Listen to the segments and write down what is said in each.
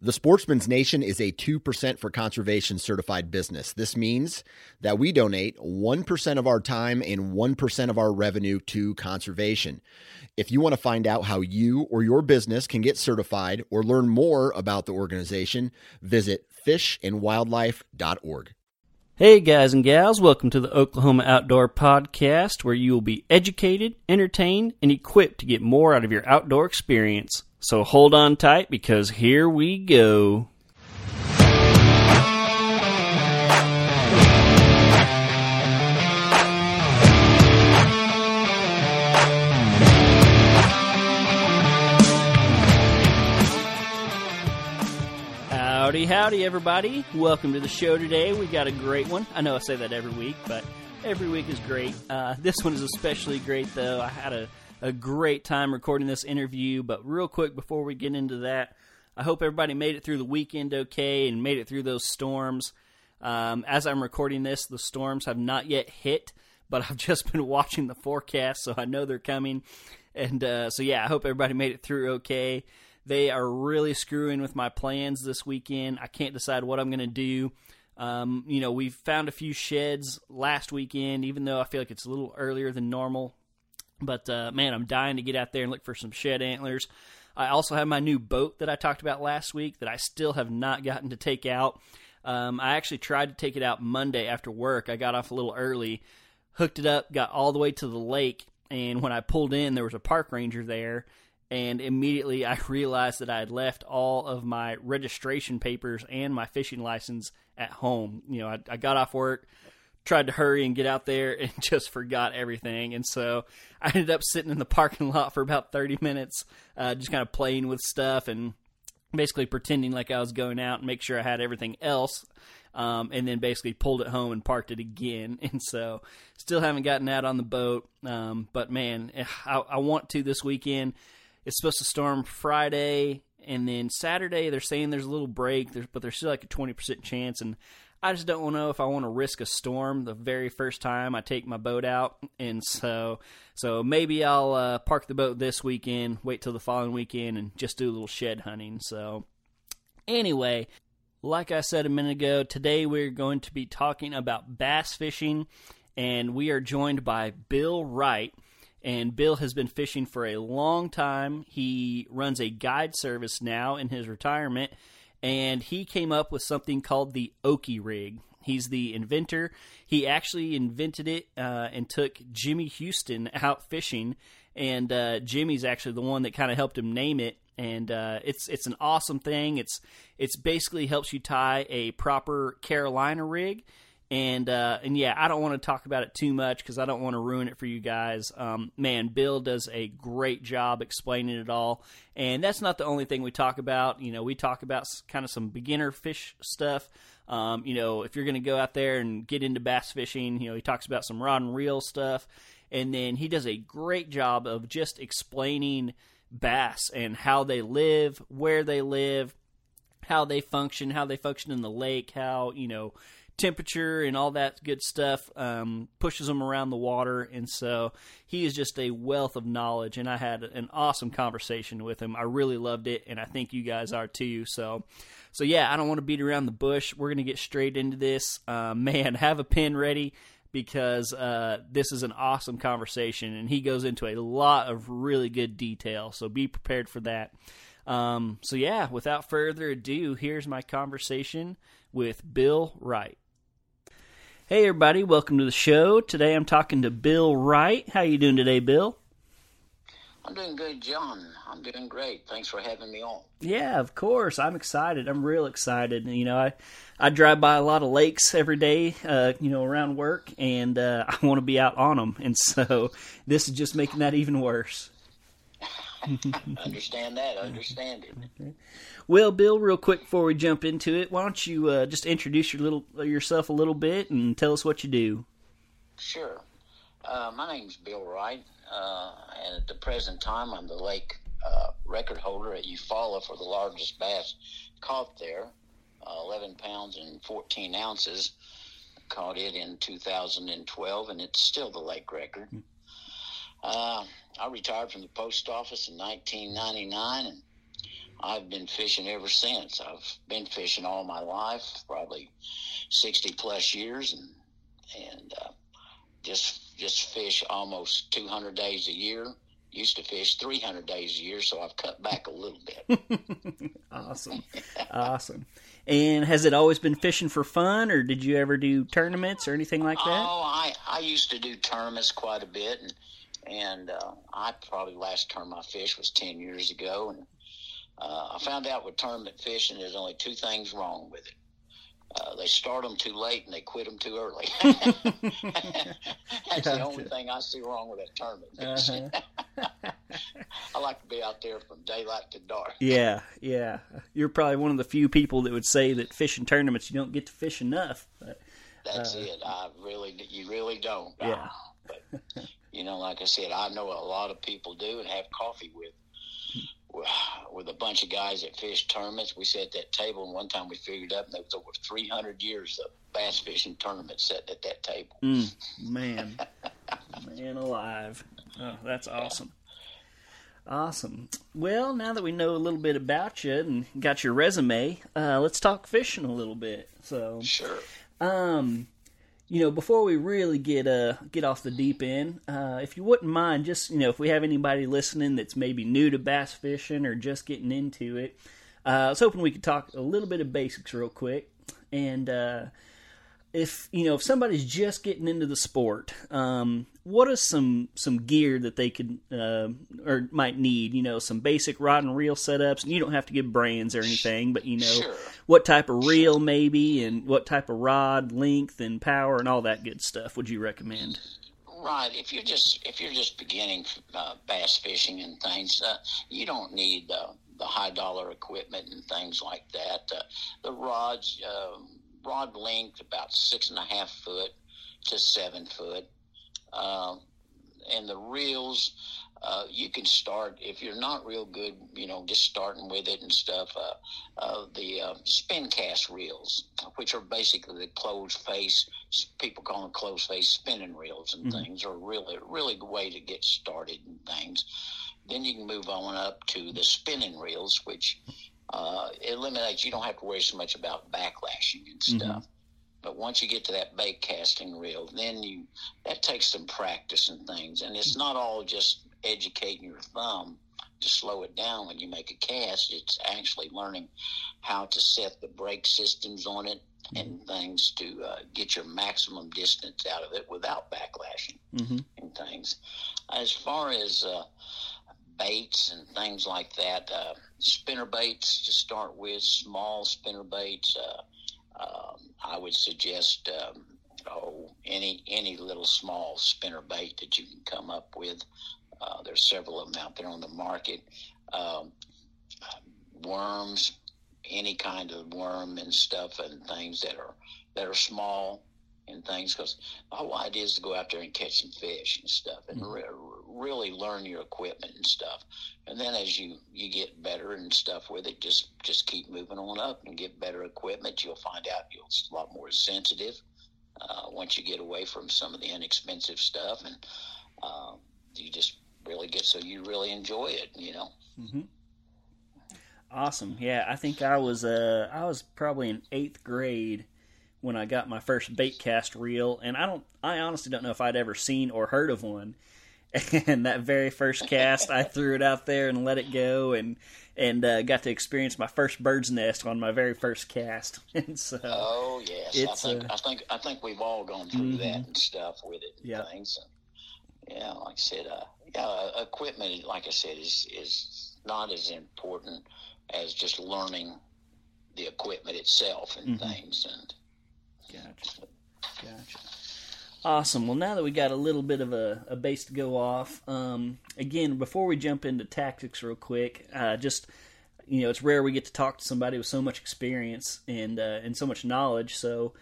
The Sportsman's Nation is a 2% for conservation certified business. This means that we donate 1% of our time and 1% of our revenue to conservation. If you want to find out how you or your business can get certified or learn more about the organization, visit fishandwildlife.org. Hey, guys and gals, welcome to the Oklahoma Outdoor Podcast, where you will be educated, entertained, and equipped to get more out of your outdoor experience. So hold on tight because here we go. Howdy, howdy, everybody. Welcome to the show today. We got a great one. I know I say that every week, but every week is great. Uh, this one is especially great, though. I had a a great time recording this interview. But real quick before we get into that, I hope everybody made it through the weekend okay and made it through those storms. Um, as I'm recording this, the storms have not yet hit, but I've just been watching the forecast, so I know they're coming. And uh, so, yeah, I hope everybody made it through okay. They are really screwing with my plans this weekend. I can't decide what I'm going to do. Um, you know, we found a few sheds last weekend, even though I feel like it's a little earlier than normal. But uh, man, I'm dying to get out there and look for some shed antlers. I also have my new boat that I talked about last week that I still have not gotten to take out. Um, I actually tried to take it out Monday after work. I got off a little early, hooked it up, got all the way to the lake, and when I pulled in, there was a park ranger there. And immediately I realized that I had left all of my registration papers and my fishing license at home. You know, I, I got off work, tried to hurry and get out there and just forgot everything. And so I ended up sitting in the parking lot for about 30 minutes, uh, just kind of playing with stuff and basically pretending like I was going out and make sure I had everything else. Um, and then basically pulled it home and parked it again. And so still haven't gotten out on the boat. Um, but man, eh, I, I want to this weekend. It's supposed to storm Friday and then Saturday they're saying there's a little break, but there's still like a 20% chance. And I just don't know if I want to risk a storm the very first time I take my boat out, and so so maybe I'll uh, park the boat this weekend, wait till the following weekend, and just do a little shed hunting. So anyway, like I said a minute ago, today we're going to be talking about bass fishing, and we are joined by Bill Wright. And Bill has been fishing for a long time. He runs a guide service now in his retirement and he came up with something called the Okie rig. He's the inventor. He actually invented it uh, and took Jimmy Houston out fishing, and uh, Jimmy's actually the one that kind of helped him name it. And uh, it's it's an awesome thing. It's it's basically helps you tie a proper Carolina rig and uh, and yeah, I don't want to talk about it too much because I don't want to ruin it for you guys. Um, man, Bill does a great job explaining it all, and that's not the only thing we talk about. You know, we talk about kind of some beginner fish stuff. Um, you know, if you're going to go out there and get into bass fishing, you know, he talks about some rod and reel stuff, and then he does a great job of just explaining bass and how they live, where they live, how they function, how they function in the lake, how you know temperature and all that good stuff um, pushes them around the water. And so he is just a wealth of knowledge. And I had an awesome conversation with him. I really loved it, and I think you guys are too. So, so yeah, I don't want to beat around the bush. We're gonna get straight into this. Uh, man, have a pen ready because uh, this is an awesome conversation, and he goes into a lot of really good detail. So be prepared for that. Um, so yeah, without further ado, here's my conversation with Bill Wright. Hey everybody, welcome to the show. Today I'm talking to Bill Wright. How you doing today, Bill? I'm doing good, John. I'm doing great. Thanks for having me on. Yeah, of course. I'm excited. I'm real excited. You know, I I drive by a lot of lakes every day, uh, you know, around work, and uh, I want to be out on them. And so this is just making that even worse. understand that. Understand it. Okay. Well, Bill, real quick before we jump into it, why don't you uh, just introduce your little yourself a little bit and tell us what you do? Sure. Uh, my name's Bill Wright, uh, and at the present time, I'm the lake uh, record holder at Eufaula for the largest bass caught there, uh, 11 pounds and 14 ounces. Caught it in 2012, and it's still the lake record. Uh, I retired from the post office in 1999, and I've been fishing ever since. I've been fishing all my life, probably 60 plus years, and and uh, just just fish almost 200 days a year. Used to fish 300 days a year, so I've cut back a little bit. awesome, awesome. And has it always been fishing for fun, or did you ever do tournaments or anything like that? Oh, I I used to do tournaments quite a bit, and and uh, I probably last tournament I fished was 10 years ago, and uh, I found out with tournament fishing, there's only two things wrong with it. Uh, they start them too late and they quit them too early. That's gotcha. the only thing I see wrong with that tournament. Uh-huh. I like to be out there from daylight to dark. Yeah, yeah. You're probably one of the few people that would say that fishing tournaments you don't get to fish enough. But, That's uh, it. I really, you really don't. Yeah. But you know, like I said, I know a lot of people do and have coffee with with a bunch of guys that fish tournaments. We sat at that table, and one time we figured up, and there was over 300 years of bass fishing tournaments set at that table. Mm, man, man alive! Oh, that's awesome. Awesome. Well, now that we know a little bit about you and got your resume, uh, let's talk fishing a little bit. So, sure. Um, you know, before we really get uh get off the deep end, uh, if you wouldn't mind, just you know, if we have anybody listening that's maybe new to bass fishing or just getting into it, uh, I was hoping we could talk a little bit of basics real quick. And uh, if you know, if somebody's just getting into the sport, um, what is some some gear that they could uh, or might need? You know, some basic rod and reel setups. And you don't have to give brands or anything, but you know, sure. what type of reel maybe, and what type of rod length and power and all that good stuff would you recommend? Right. If you're just if you're just beginning uh, bass fishing and things, uh, you don't need the high dollar equipment and things like that. Uh, the rods, um, rod length about six and a half foot to seven foot. Um, and the reels, uh, you can start if you're not real good, you know, just starting with it and stuff. Uh, uh, the uh, spin cast reels, which are basically the closed face, people call them closed face spinning reels and mm-hmm. things, are really really good way to get started and things. Then you can move on up to the spinning reels, which uh, eliminates. You don't have to worry so much about backlashing and mm-hmm. stuff. Mm-hmm. But once you get to that bait casting reel, then you that takes some practice and things, and it's not all just educating your thumb to slow it down when you make a cast. It's actually learning how to set the brake systems on it and things to uh, get your maximum distance out of it without backlashing mm-hmm. and things. As far as uh, baits and things like that, uh, spinner baits to start with, small spinner baits. Uh, I would suggest um, oh any any little small spinner bait that you can come up with. Uh, there's several of them out there on the market. Um, worms, any kind of worm and stuff and things that are that are small and things because the whole idea is to go out there and catch some fish and stuff and mm-hmm. Re- really learn your equipment and stuff. And then as you you get better and stuff with it just just keep moving on up and get better equipment you'll find out you're a lot more sensitive uh, once you get away from some of the inexpensive stuff. And uh, you just really get so you really enjoy it you know? Mm-hmm. awesome. Yeah i think i was uh i was probably in eighth grade when I got my first bait cast reel, and I don't, I honestly don't know if I'd ever seen or heard of one. And that very first cast, I threw it out there and let it go, and and uh, got to experience my first bird's nest on my very first cast. And so, oh yes, I think uh, I think I think we've all gone through mm-hmm. that and stuff with it. Yeah, things. yeah, like I said, uh, yeah, uh, equipment, like I said, is is not as important as just learning the equipment itself and mm-hmm. things. And gotcha, gotcha. Awesome. Well, now that we got a little bit of a, a base to go off, um, again, before we jump into tactics real quick, uh, just you know, it's rare we get to talk to somebody with so much experience and uh, and so much knowledge. So,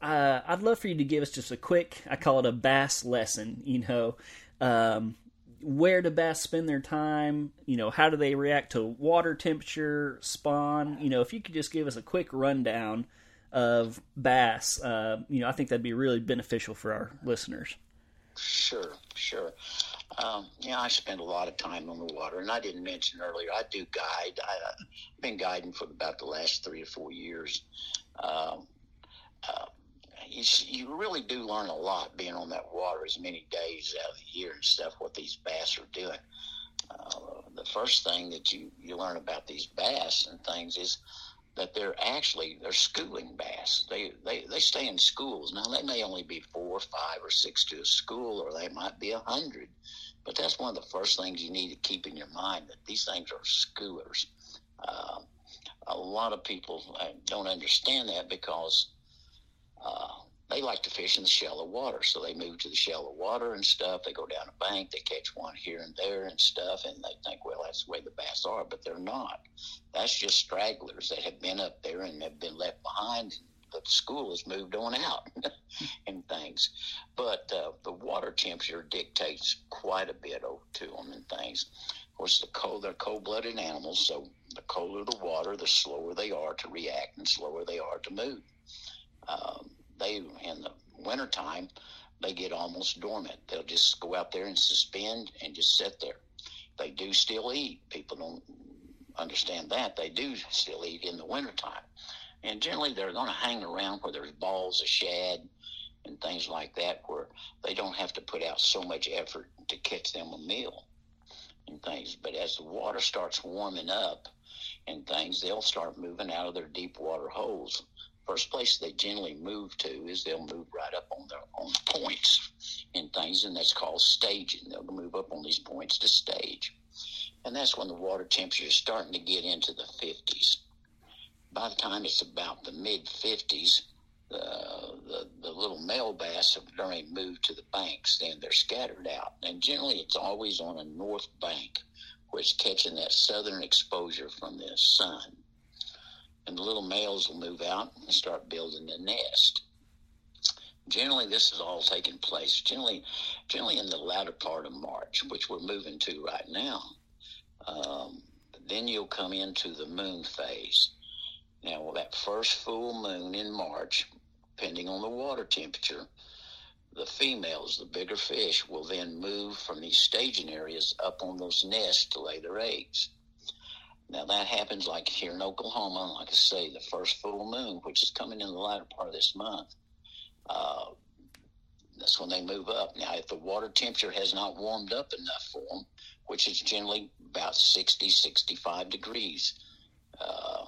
uh, I'd love for you to give us just a quick, I call it a bass lesson. You know, um, where do bass spend their time? You know, how do they react to water temperature, spawn? You know, if you could just give us a quick rundown of bass, uh, you know, I think that'd be really beneficial for our listeners. Sure, sure. Um, yeah, I spend a lot of time on the water, and I didn't mention earlier, I do guide. I, have been guiding for about the last three or four years. Um, uh, you, you really do learn a lot being on that water as many days out of the year and stuff, what these bass are doing. Uh, the first thing that you, you learn about these bass and things is that they're actually they're schooling bass. They they they stay in schools. Now they may only be four, five, or six to a school, or they might be a hundred. But that's one of the first things you need to keep in your mind that these things are schoolers. Uh, a lot of people uh, don't understand that because uh, they like to fish in the shallow water. So they move to the shallow water and stuff. They go down a bank, they catch one here and there and stuff, and they think, well, that's the way the bass are, but they're not. That's just stragglers that have been up there and have been left behind. But The school has moved on out and things. But uh, the water temperature dictates quite a bit to them and things. Of course, the cold, they're cold blooded animals, so the colder the water, the slower they are to react and slower they are to move. Um, they in the wintertime they get almost dormant. They'll just go out there and suspend and just sit there. They do still eat. People don't understand that. They do still eat in the wintertime. And generally they're going to hang around where there's balls of shad and things like that where they don't have to put out so much effort to catch them a meal and things. But as the water starts warming up and things, they'll start moving out of their deep water holes first place they generally move to is they'll move right up on their on points and things, and that's called staging. They'll move up on these points to stage, and that's when the water temperature is starting to get into the 50s. By the time it's about the mid 50s, uh, the, the little male bass have already moved to the banks, and they're scattered out. And generally, it's always on a north bank, where it's catching that southern exposure from the sun and the little males will move out and start building the nest. Generally, this is all taking place generally, generally in the latter part of March, which we're moving to right now. Um, then you'll come into the moon phase. Now, that first full moon in March, depending on the water temperature, the females, the bigger fish, will then move from these staging areas up on those nests to lay their eggs. Now that happens like here in Oklahoma, like I say, the first full moon, which is coming in the latter part of this month. Uh, that's when they move up. Now, if the water temperature has not warmed up enough for them, which is generally about 60, 65 degrees, uh,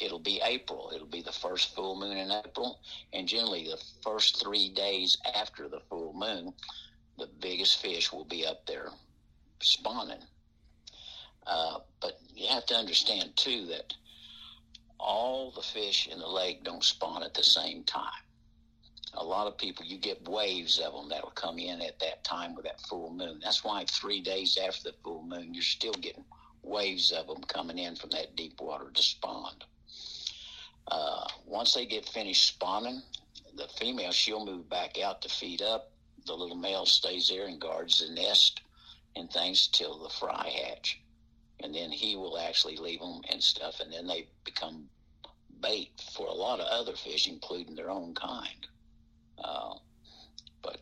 it'll be April. It'll be the first full moon in April. And generally, the first three days after the full moon, the biggest fish will be up there spawning. Uh, but you have to understand too that all the fish in the lake don't spawn at the same time. A lot of people, you get waves of them that'll come in at that time with that full moon. That's why three days after the full moon, you're still getting waves of them coming in from that deep water to spawn. Uh, once they get finished spawning, the female she'll move back out to feed up. The little male stays there and guards the nest and things till the fry hatch and then he will actually leave them and stuff, and then they become bait for a lot of other fish, including their own kind. Uh, but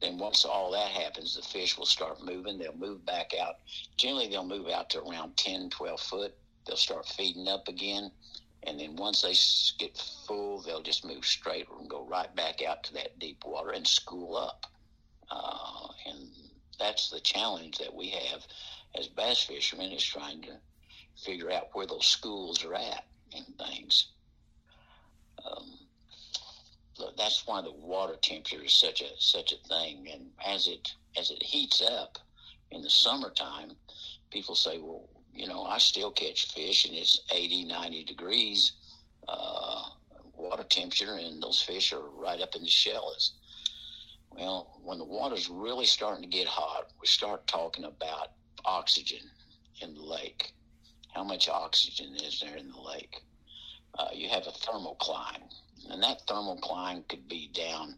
then once all that happens, the fish will start moving. They'll move back out. Generally, they'll move out to around 10, 12 foot. They'll start feeding up again. And then once they get full, they'll just move straight and go right back out to that deep water and school up. Uh, and that's the challenge that we have as bass fishermen is trying to figure out where those schools are at and things. Um, that's why the water temperature is such a such a thing. And as it as it heats up in the summertime, people say, well, you know, I still catch fish and it's 80, 90 degrees uh, water temperature and those fish are right up in the shallows. Well, when the water's really starting to get hot, we start talking about oxygen in the lake. How much oxygen is there in the lake? Uh, you have a thermocline, and that thermocline could be down.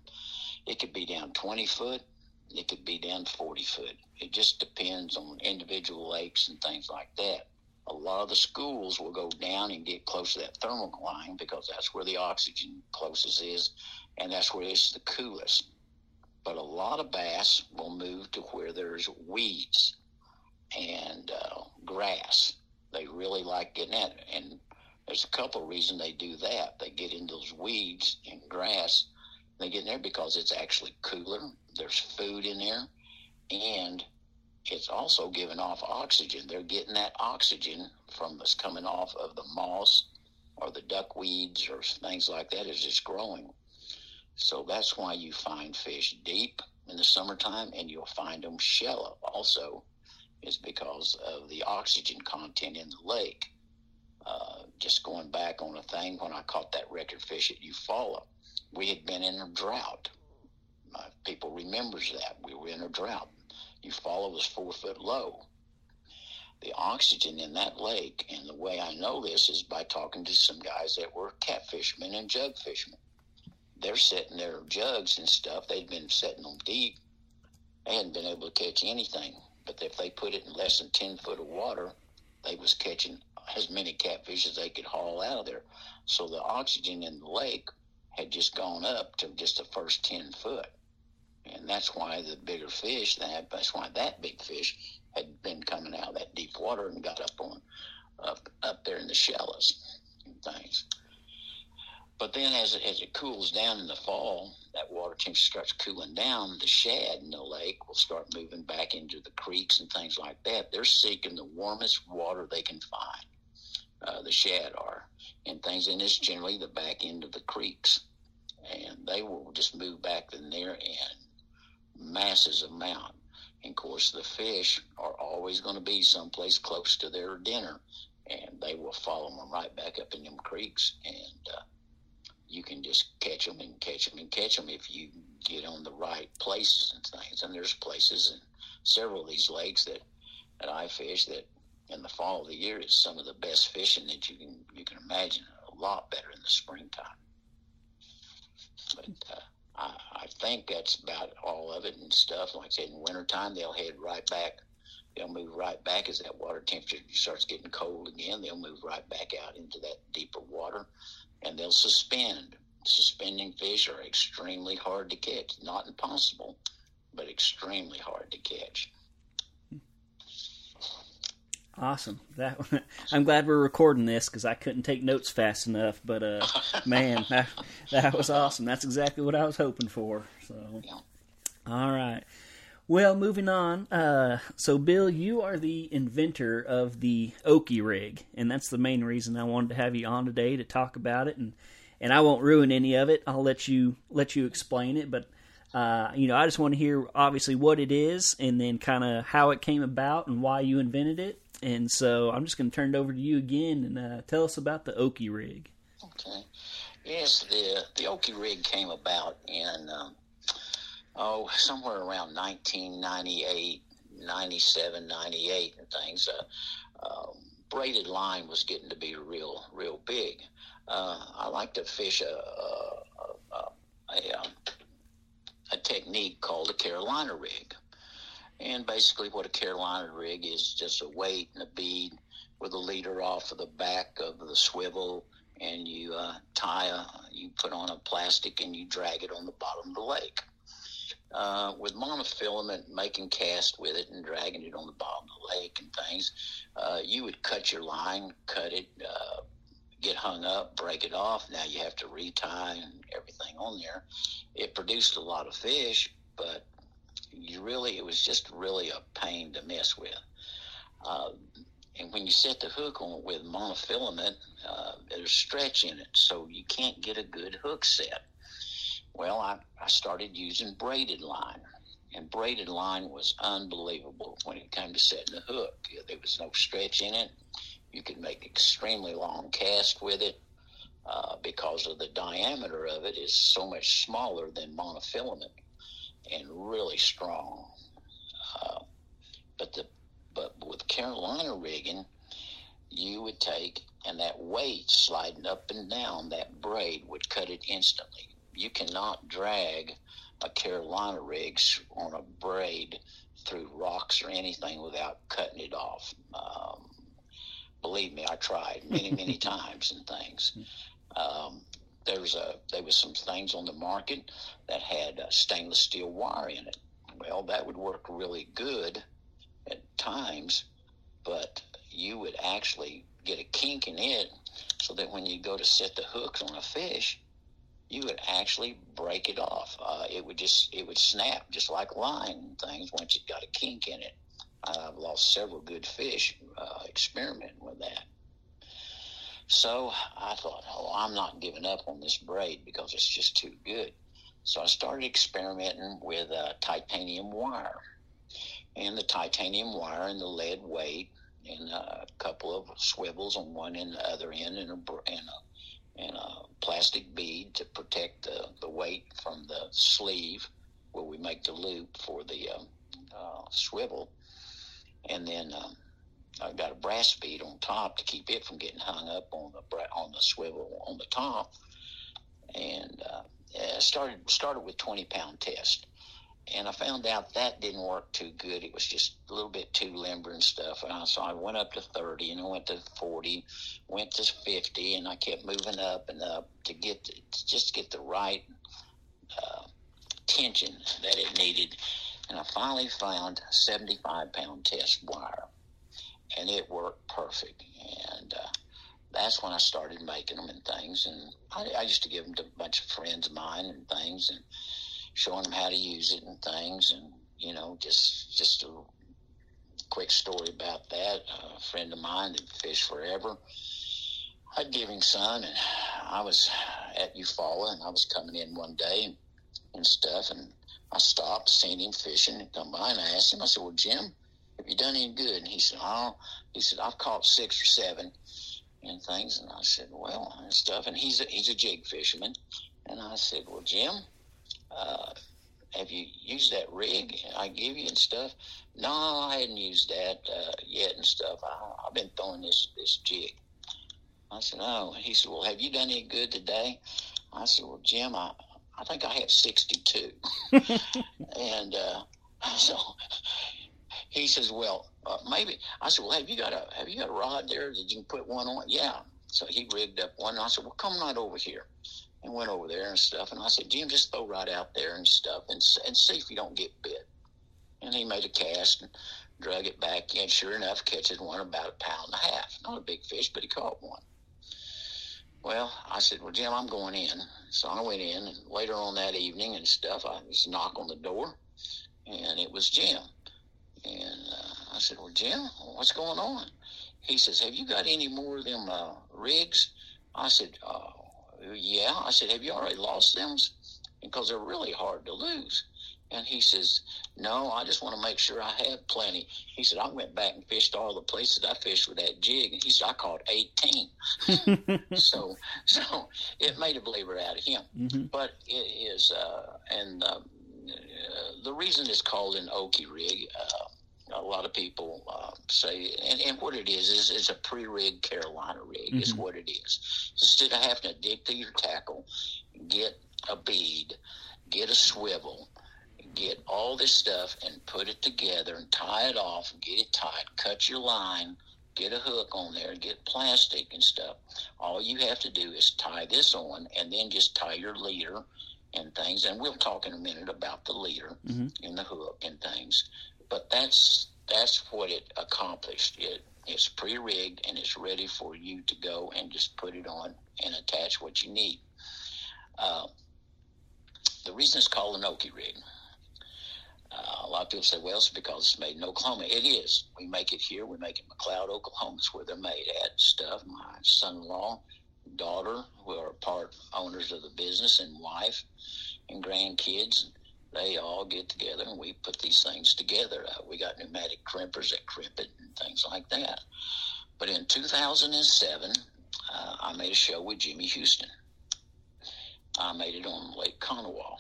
It could be down 20 foot. It could be down 40 foot. It just depends on individual lakes and things like that. A lot of the schools will go down and get close to that thermocline because that's where the oxygen closest is, and that's where it's the coolest. But a lot of bass will move to where there's weeds and uh, grass. They really like getting at it. And there's a couple of reasons they do that. They get in those weeds and grass. They get in there because it's actually cooler. There's food in there. And it's also giving off oxygen. They're getting that oxygen from this coming off of the moss or the duckweeds or things like that as it's growing. So that's why you find fish deep in the summertime and you'll find them shallow also is because of the oxygen content in the lake. Uh, just going back on a thing when I caught that record fish at Eufaula, we had been in a drought. Uh, people remembers that we were in a drought. Eufaula was four foot low. The oxygen in that lake, and the way I know this is by talking to some guys that were catfishermen and jug fishermen. They're setting their jugs and stuff. They'd been setting them deep. They hadn't been able to catch anything. But if they put it in less than ten foot of water, they was catching as many catfish as they could haul out of there. So the oxygen in the lake had just gone up to just the first ten foot and that's why the bigger fish that that's why that big fish had been coming out of that deep water and got up on up up there in the shallows and things. But then as as it cools down in the fall, that water temperature starts cooling down, the shad in the lake will start moving back into the creeks and things like that. They're seeking the warmest water they can find. Uh, the shad are and things, and it's generally the back end of the creeks. And they will just move back in there in masses amount. And of course, the fish are always going to be someplace close to their dinner, and they will follow them right back up in them creeks. And uh, you can just catch them and catch them and catch them if you get on the right places and things. And there's places in several of these lakes that that I fish that in the fall of the year is some of the best fishing that you can you can imagine. A lot better in the springtime. But uh, I, I think that's about all of it and stuff. Like I said, in wintertime, they'll head right back. They'll move right back as that water temperature starts getting cold again. They'll move right back out into that deeper water and they'll suspend. Suspending fish are extremely hard to catch. Not impossible, but extremely hard to catch. Awesome. That I'm glad we're recording this because I couldn't take notes fast enough. But uh, man, that, that was awesome. That's exactly what I was hoping for. So, all right. Well, moving on. Uh, so, Bill, you are the inventor of the Okie rig, and that's the main reason I wanted to have you on today to talk about it. And and I won't ruin any of it. I'll let you let you explain it. But uh, you know, I just want to hear obviously what it is, and then kind of how it came about and why you invented it. And so I'm just going to turn it over to you again and uh, tell us about the Okie rig. Okay. Yes, the the Okie rig came about in um, oh somewhere around 1998, 97, 98 and things. Uh, um, braided line was getting to be real real big. Uh, I like to fish a a, a, a, um, a technique called a Carolina rig. And basically, what a Carolina rig is just a weight and a bead with a leader off of the back of the swivel, and you uh, tie a, you put on a plastic and you drag it on the bottom of the lake. Uh, with monofilament, making cast with it and dragging it on the bottom of the lake and things, uh, you would cut your line, cut it, uh, get hung up, break it off. Now you have to retie and everything on there. It produced a lot of fish, but you really it was just really a pain to mess with. Uh, and when you set the hook on with monofilament, uh, there's stretch in it, so you can't get a good hook set. Well, I, I started using braided line, And braided line was unbelievable when it came to setting the hook. There was no stretch in it. You could make extremely long cast with it uh, because of the diameter of it is so much smaller than monofilament and really strong. Uh, but the but with Carolina rigging, you would take and that weight sliding up and down that braid would cut it instantly. You cannot drag a Carolina rig on a braid through rocks or anything without cutting it off. Um, believe me, I tried many, many times and things. Um, there was a there was some things on the market that had uh, stainless steel wire in it. Well, that would work really good at times, but you would actually get a kink in it so that when you go to set the hooks on a fish, you would actually break it off. Uh, it would just it would snap just like line things once it got a kink in it. I've lost several good fish uh, experimenting with that. So I thought, oh, I'm not giving up on this braid because it's just too good. So I started experimenting with uh, titanium wire. And the titanium wire and the lead weight and a couple of swivels on one and the other end and a, and a, and a plastic bead to protect the, the weight from the sleeve where we make the loop for the um, uh, swivel. And then um, I got a brass bead on top to keep it from getting hung up on the on the swivel on the top. And uh, started started with twenty pound test, and I found out that didn't work too good. It was just a little bit too limber and stuff. And I, so I went up to thirty, and I went to forty, went to fifty, and I kept moving up and up to get the, to just get the right uh, tension that it needed. And I finally found a 75 pound test wire and it worked perfect. And uh, that's when I started making them and things. And I, I used to give them to a bunch of friends of mine and things, and showing them how to use it and things. And you know, just just a quick story about that. A friend of mine that fished forever. I'd give him some, and I was at Eufaula, and I was coming in one day and, and stuff, and I stopped, seen him fishing, and come by, and I asked him. I said, "Well, Jim." have you done any good? And he said, oh, he said, I've caught six or seven and things. And I said, well, and stuff. And he's a, he's a jig fisherman. And I said, well, Jim, uh, have you used that rig I give you and stuff? No, I hadn't used that uh, yet and stuff. I, I've been throwing this, this jig. I said, oh. He said, well, have you done any good today? I said, well, Jim, I, I think I have 62. and uh, so he says, "Well, uh, maybe." I said, "Well, have you got a have you got a rod there that you can put one on?" Yeah. So he rigged up one. And I said, "Well, come right over here." And went over there and stuff. And I said, "Jim, just throw right out there and stuff, and and see if you don't get bit." And he made a cast and drug it back in. Sure enough, catches one about a pound and a half. Not a big fish, but he caught one. Well, I said, "Well, Jim, I'm going in." So I went in, and later on that evening and stuff, I just knock on the door, and it was Jim. And uh, I said, Well, Jim, what's going on? He says, Have you got any more of them uh, rigs? I said, uh, Yeah. I said, Have you already lost them? Because they're really hard to lose. And he says, No, I just want to make sure I have plenty. He said, I went back and fished all the places I fished with that jig. And he said, I caught 18. so so it made a believer out of him. Mm-hmm. But it is, uh, and uh, the reason it's called an Okie rig, uh, a lot of people uh, say, and, and, what it is is it's a pre-rig Carolina rig. Mm-hmm. Is what it is. Instead of having to dig through your tackle, get a bead, get a swivel, get all this stuff and put it together and tie it off, get it tight, cut your line, get a hook on there, get plastic and stuff. All you have to do is tie this on and then just tie your leader and things. And we'll talk in a minute about the leader mm-hmm. and the hook and things. But that's that's what it accomplished. It it's pre-rigged and it's ready for you to go and just put it on and attach what you need. Uh, the reason it's called an Okie rig. Uh, a lot of people say, well, it's because it's made in Oklahoma. It is. We make it here. We make it in McLoud, Oklahoma. It's where they're made at stuff. My son-in-law daughter, who are part owners of the business, and wife and grandkids. They all get together and we put these things together. Uh, we got pneumatic crimpers that crimp it and things like that. But in 2007, uh, I made a show with Jimmy Houston. I made it on Lake Konawa.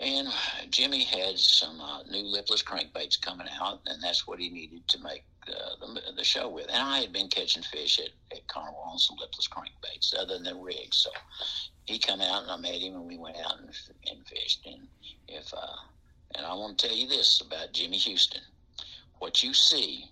And Jimmy had some uh, new lipless crankbaits coming out, and that's what he needed to make uh, the, the show with. And I had been catching fish at, at Konawa on some lipless crankbaits other than rigs. So he come out and I met him and we went out and, and fished. And if uh, and I want to tell you this about Jimmy Houston: what you see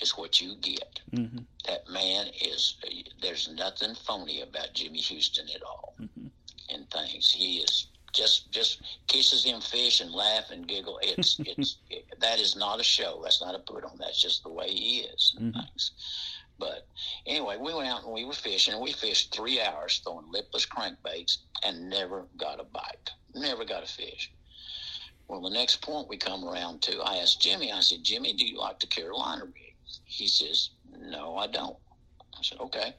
is what you get. Mm-hmm. That man is. There's nothing phony about Jimmy Houston at all. Mm-hmm. And things he is just just kisses them fish and laugh and giggle. It's it's it, that is not a show. That's not a put on. That's just the way he is. And mm-hmm. things. But anyway, we went out and we were fishing. and We fished three hours throwing lipless crankbaits and never got a bite. Never got a fish. Well, the next point we come around to, I asked Jimmy, I said, Jimmy, do you like the Carolina rig? He says, No, I don't. I said, Okay.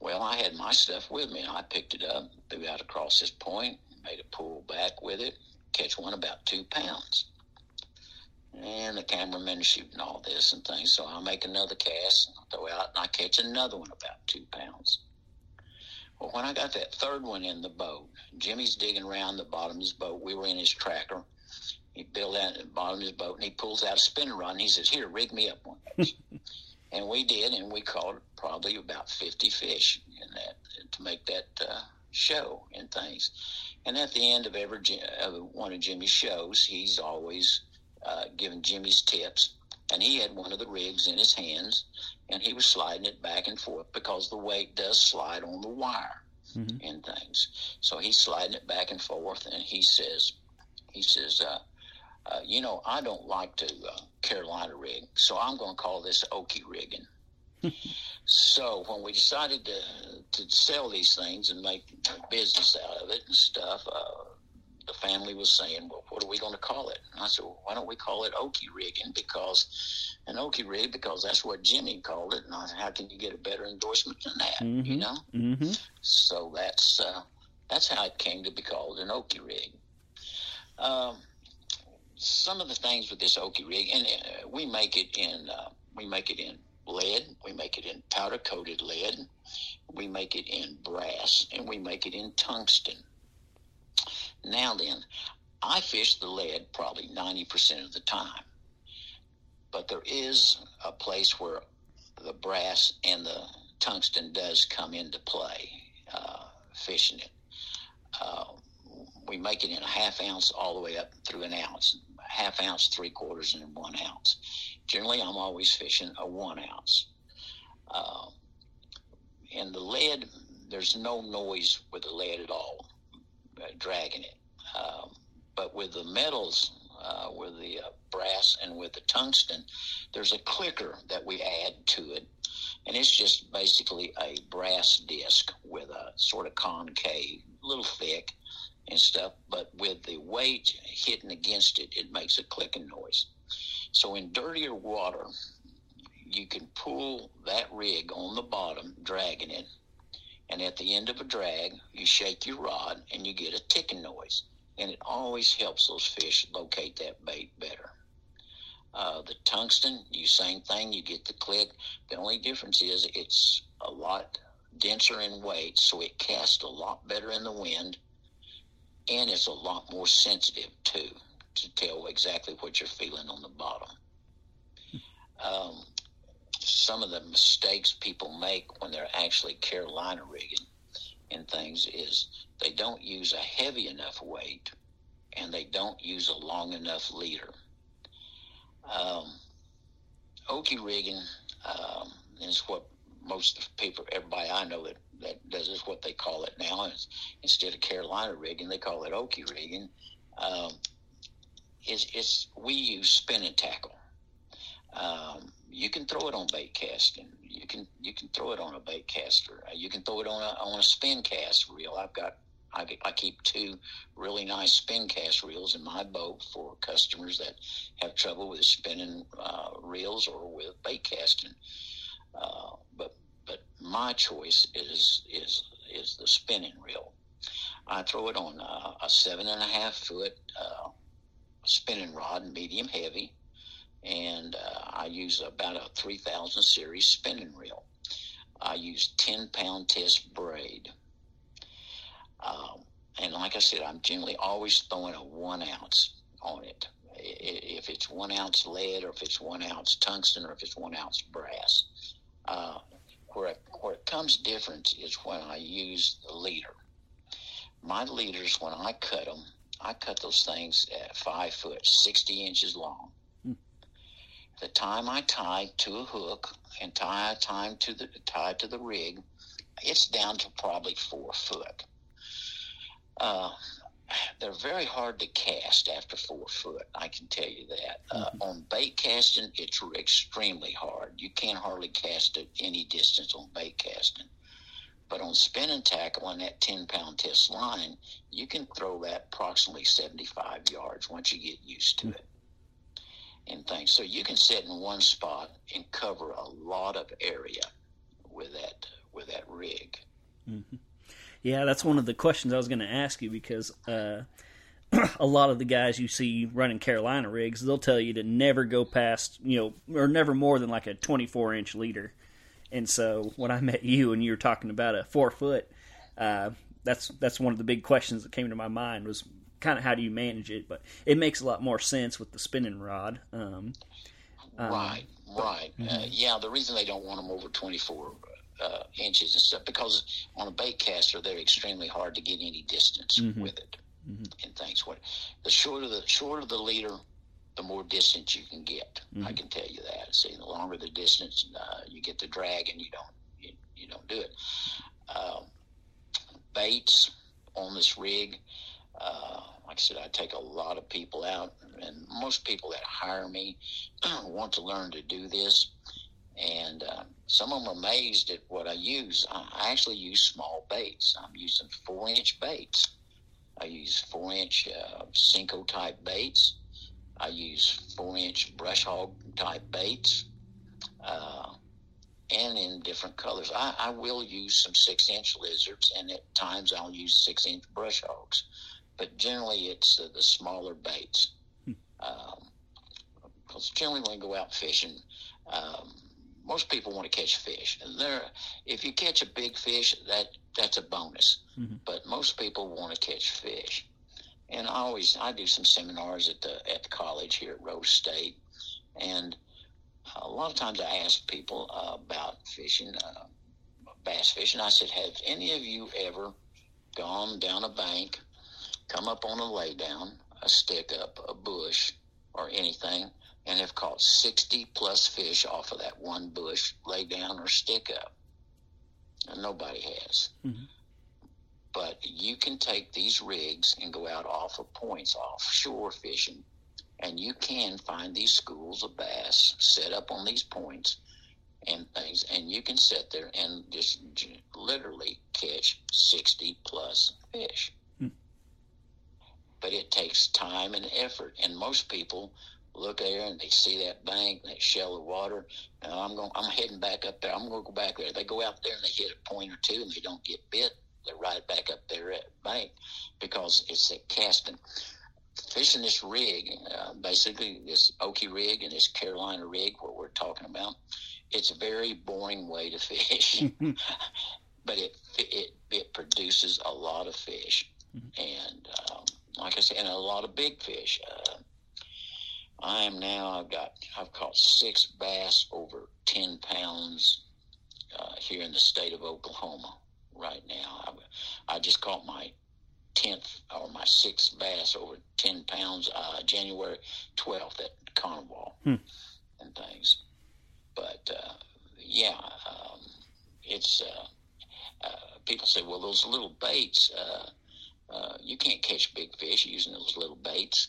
Well, I had my stuff with me and I picked it up, threw out across this point, made a pull back with it, catch one about two pounds and the cameraman shooting all this and things. So I'll make another cast, and I'll throw out, and I catch another one about two pounds. Well, when I got that third one in the boat, Jimmy's digging around the bottom of his boat. We were in his tracker. He built out the bottom of his boat, and he pulls out a spinner rod, and he says, "Here, rig me up one." and we did, and we caught probably about fifty fish in that to make that uh, show and things. And at the end of every uh, one of Jimmy's shows, he's always uh, giving Jimmy's tips, and he had one of the rigs in his hands, and he was sliding it back and forth because the weight does slide on the wire mm-hmm. and things. So he's sliding it back and forth, and he says, he says, uh, uh, you know, I don't like to uh, Carolina rig, so I'm going to call this Okie rigging. so when we decided to to sell these things and make business out of it and stuff, uh, the family was saying, well, what are we going to call it? And I said, well, why don't we call it Okie rigging? Because an Okie rig, because that's what Jimmy called it. And I said, how can you get a better endorsement than that? Mm-hmm. You know? Mm-hmm. So that's, uh, that's how it came to be called an Okie rig. Um, some of the things with this Okie rig, and uh, we make it in, uh, we make it in lead, we make it in powder coated lead, we make it in brass, and we make it in tungsten. Now then, I fish the lead probably 90% of the time. But there is a place where the brass and the tungsten does come into play, uh, fishing it. Uh, we make it in a half ounce all the way up through an ounce, half ounce, three quarters, and one ounce. Generally, I'm always fishing a one ounce. Uh, and the lead, there's no noise with the lead at all dragging it. Um, but with the metals, uh, with the uh, brass and with the tungsten, there's a clicker that we add to it. And it's just basically a brass disc with a sort of concave, little thick and stuff. But with the weight hitting against it, it makes a clicking noise. So in dirtier water, you can pull that rig on the bottom, dragging it, and at the end of a drag, you shake your rod and you get a ticking noise. And it always helps those fish locate that bait better. Uh, the tungsten, you same thing, you get the click. The only difference is it's a lot denser in weight, so it casts a lot better in the wind, and it's a lot more sensitive too to tell exactly what you're feeling on the bottom. Um, some of the mistakes people make when they're actually Carolina rigging and things is they don't use a heavy enough weight and they don't use a long enough leader. Um, rigging um, is what most people, everybody I know that, that does is what they call it now. It's, instead of Carolina rigging, they call it Okie rigging. Um, it's, it's we use spinning tackle. Um, you can throw it on bait casting. You can you can throw it on a bait caster. Uh, you can throw it on a on a spin cast reel. I've got I, I keep two really nice spin cast reels in my boat for customers that have trouble with spinning uh, reels or with bait casting. Uh, but but my choice is is is the spinning reel. I throw it on a, a seven and a half foot uh, spinning rod, medium heavy, and uh, I use about a 3000 series spinning reel. I use 10 pound test braid. Um, and like I said, I'm generally always throwing a one ounce on it. If it's one ounce lead, or if it's one ounce tungsten, or if it's one ounce brass. Uh, where it, where it comes different is when I use the leader. My leaders, when I cut them, I cut those things at five foot, 60 inches long. Hmm. The time I tie to a hook and tie time to the tie to the rig, it's down to probably four foot. Uh, they're very hard to cast after four foot. I can tell you that. Uh, mm-hmm. on bait casting, it's extremely hard. You can't hardly cast it any distance on bait casting. But on spinning tackle on that 10 pound test line, you can throw that approximately 75 yards once you get used to mm-hmm. it and things. So you can sit in one spot and cover a lot of area with that with that rig. Mm-hmm. Yeah, that's one of the questions I was going to ask you because uh, a lot of the guys you see running Carolina rigs, they'll tell you to never go past, you know, or never more than like a 24 inch leader. And so when I met you and you were talking about a four foot, uh, that's that's one of the big questions that came to my mind was kind of how do you manage it. But it makes a lot more sense with the spinning rod. Um, um right, right. Mm-hmm. Uh, yeah, the reason they don't want them over 24 uh, inches and stuff because on a bait caster they're extremely hard to get any distance mm-hmm. with it mm-hmm. and things. What the shorter the shorter the leader, the more distance you can get. Mm-hmm. I can tell you that. See, the longer the distance, uh, you get the drag, and you don't you, you don't do it. Um, baits on this rig. Uh, like I said, I take a lot of people out, and most people that hire me want to learn to do this and uh, some of them are amazed at what I use. I actually use small baits. I'm using four inch baits. I use four inch uh, Senko type baits. I use four inch brush hog type baits, uh, and in different colors. I, I, will use some six inch lizards, and at times I'll use six inch brush hogs, but generally it's the smaller baits. Because hmm. um, generally when I go out fishing, um, most people want to catch fish. And there, if you catch a big fish, that that's a bonus. Mm-hmm. But most people want to catch fish. And I always I do some seminars at the at the college here at Rose State, and a lot of times I ask people uh, about fishing, uh, bass fishing. I said, "Have any of you ever gone down a bank, come up on a laydown, a stick up, a bush, or anything?" and have caught 60 plus fish off of that one bush, laydown, or stick up. And nobody has. Mm-hmm. But you can take these rigs and go out off of points, offshore fishing, and you can find these schools of bass set up on these points and things, and you can sit there and just literally catch 60 plus fish. But it takes time and effort, and most people look there and they see that bank, that shell of water. And I'm going, I'm heading back up there. I'm going to go back there. They go out there and they hit a point or two and they don't get bit. They're right back up there at bank because it's a casting. Fishing this rig, uh, basically this Okie rig and this Carolina rig, what we're talking about, it's a very boring way to fish, but it, it it produces a lot of fish, mm-hmm. and um, like I said, and a lot of big fish. Uh, I am now. I've got. I've caught six bass over ten pounds uh, here in the state of Oklahoma right now. I, I just caught my tenth or my sixth bass over ten pounds uh, January twelfth at Konawa hmm. and things. But uh, yeah, um, it's. Uh, uh, people say, well, those little baits. Uh, you can't catch big fish using those little baits